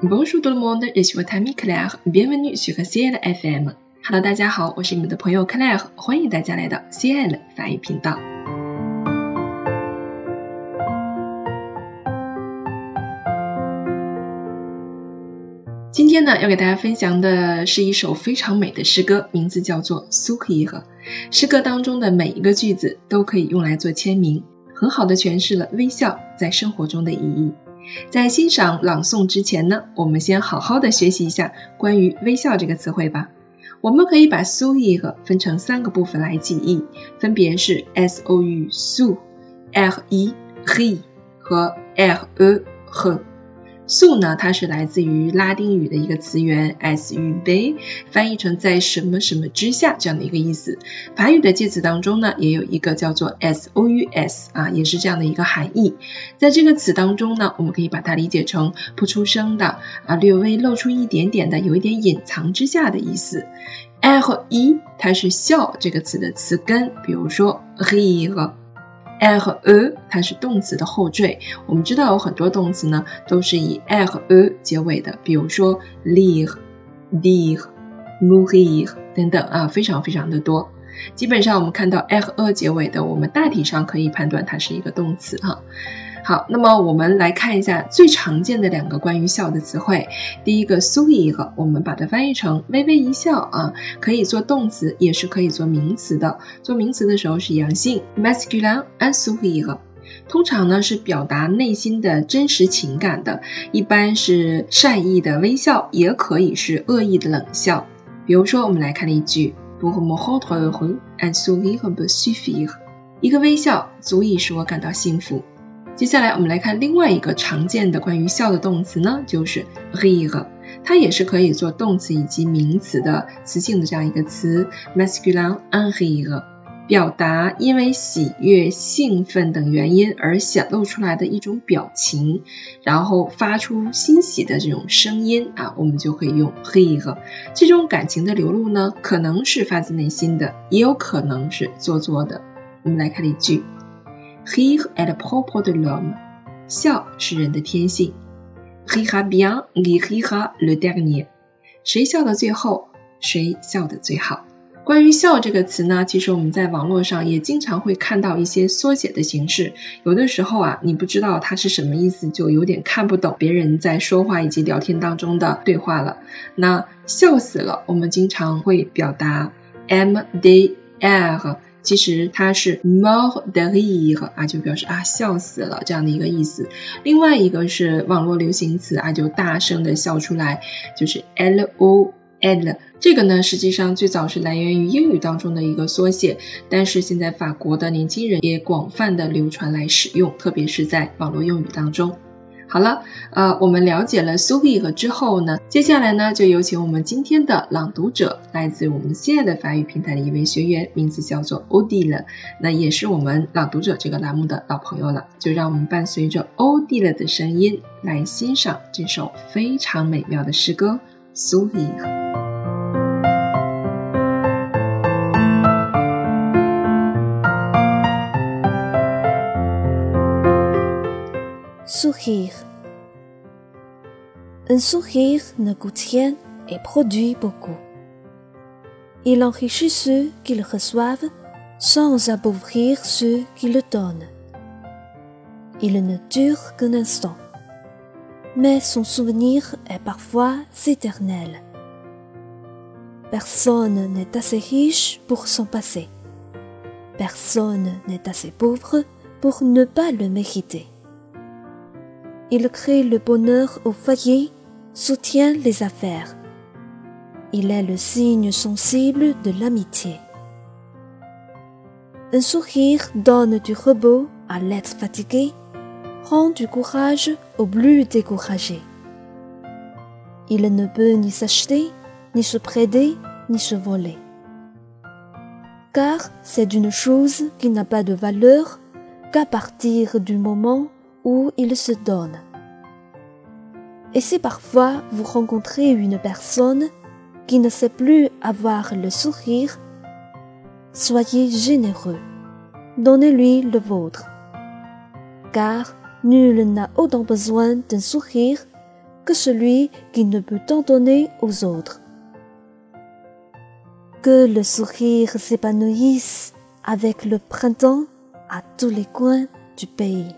Bonjour tout le monde, je suis votre ami Claire. Bienvenue sur CL FM. Hello，大家好，我是你们的朋友 Claire，欢迎大家来到 CL 法语频道。今天呢，要给大家分享的是一首非常美的诗歌，名字叫做《Sourire》。诗歌当中的每一个句子都可以用来做签名，很好的诠释了微笑在生活中的意义。在欣赏朗诵之前呢，我们先好好的学习一下关于微笑这个词汇吧。我们可以把 s o e 和分成三个部分来记忆，分别是 s o u sou，r e 和 r e r。素呢，它是来自于拉丁语的一个词源 s u b，翻译成在什么什么之下这样的一个意思。法语的介词当中呢，也有一个叫做 s o u s 啊，也是这样的一个含义。在这个词当中呢，我们可以把它理解成不出声的啊，略微露出一点点的，有一点隐藏之下的意思。l 和 e 它是笑这个词的词根，比如说 rire。E 和 e 它是动词的后缀，我们知道有很多动词呢都是以 e 和 e 结尾的，比如说 l i v e、dire、move 等等啊，非常非常的多。基本上我们看到 e 和 e 结尾的，我们大体上可以判断它是一个动词哈。好，那么我们来看一下最常见的两个关于笑的词汇。第一个 sourir，我们把它翻译成微微一笑啊，可以做动词，也是可以做名词的。做名词的时候是阳性，masculine and sourire。通常呢是表达内心的真实情感的，一般是善意的微笑，也可以是恶意的冷笑。比如说，我们来看例句：Mon sourire me suffit。一个微笑足以使我感到幸福。接下来我们来看另外一个常见的关于笑的动词呢，就是 rire，它也是可以做动词以及名词的词性的这样一个词，masculine un rire，表达因为喜悦、兴奋等原因而显露出来的一种表情，然后发出欣喜的这种声音啊，我们就可以用 rire。这种感情的流露呢，可能是发自内心的，也有可能是做作的。我们来看例句。Rire est le propre de l'homme，笑是人的天性。Rira bien, rira le dernier。谁笑的最后，谁笑的最好。关于笑这个词呢，其实我们在网络上也经常会看到一些缩写的形式。有的时候啊，你不知道它是什么意思，就有点看不懂别人在说话以及聊天当中的对话了。那笑死了，我们经常会表达 m d r。其实它是 mort de rire 啊，就表示啊笑死了这样的一个意思。另外一个是网络流行词啊，就大声的笑出来，就是 l o l。这个呢，实际上最早是来源于英语当中的一个缩写，但是现在法国的年轻人也广泛的流传来使用，特别是在网络用语当中。好了，呃，我们了解了苏菲和之后呢，接下来呢，就有请我们今天的朗读者，来自我们心爱的法语平台的一位学员，名字叫做欧弟了那也是我们朗读者这个栏目的老朋友了。就让我们伴随着欧弟了的声音来欣赏这首非常美妙的诗歌苏菲。Sourire. Un sourire ne coûte rien et produit beaucoup. Il enrichit ceux qui le reçoivent sans appauvrir ceux qui le donnent. Il ne dure qu'un instant, mais son souvenir est parfois éternel. Personne n'est assez riche pour son passé. Personne n'est assez pauvre pour ne pas le mériter. Il crée le bonheur au foyer, soutient les affaires. Il est le signe sensible de l'amitié. Un sourire donne du repos à l'être fatigué, rend du courage au plus découragé. Il ne peut ni s'acheter, ni se prêter, ni se voler. Car c'est une chose qui n'a pas de valeur qu'à partir du moment où il se donne. Et si parfois vous rencontrez une personne qui ne sait plus avoir le sourire, soyez généreux, donnez-lui le vôtre. Car nul n'a autant besoin d'un sourire que celui qui ne peut en donner aux autres. Que le sourire s'épanouisse avec le printemps à tous les coins du pays.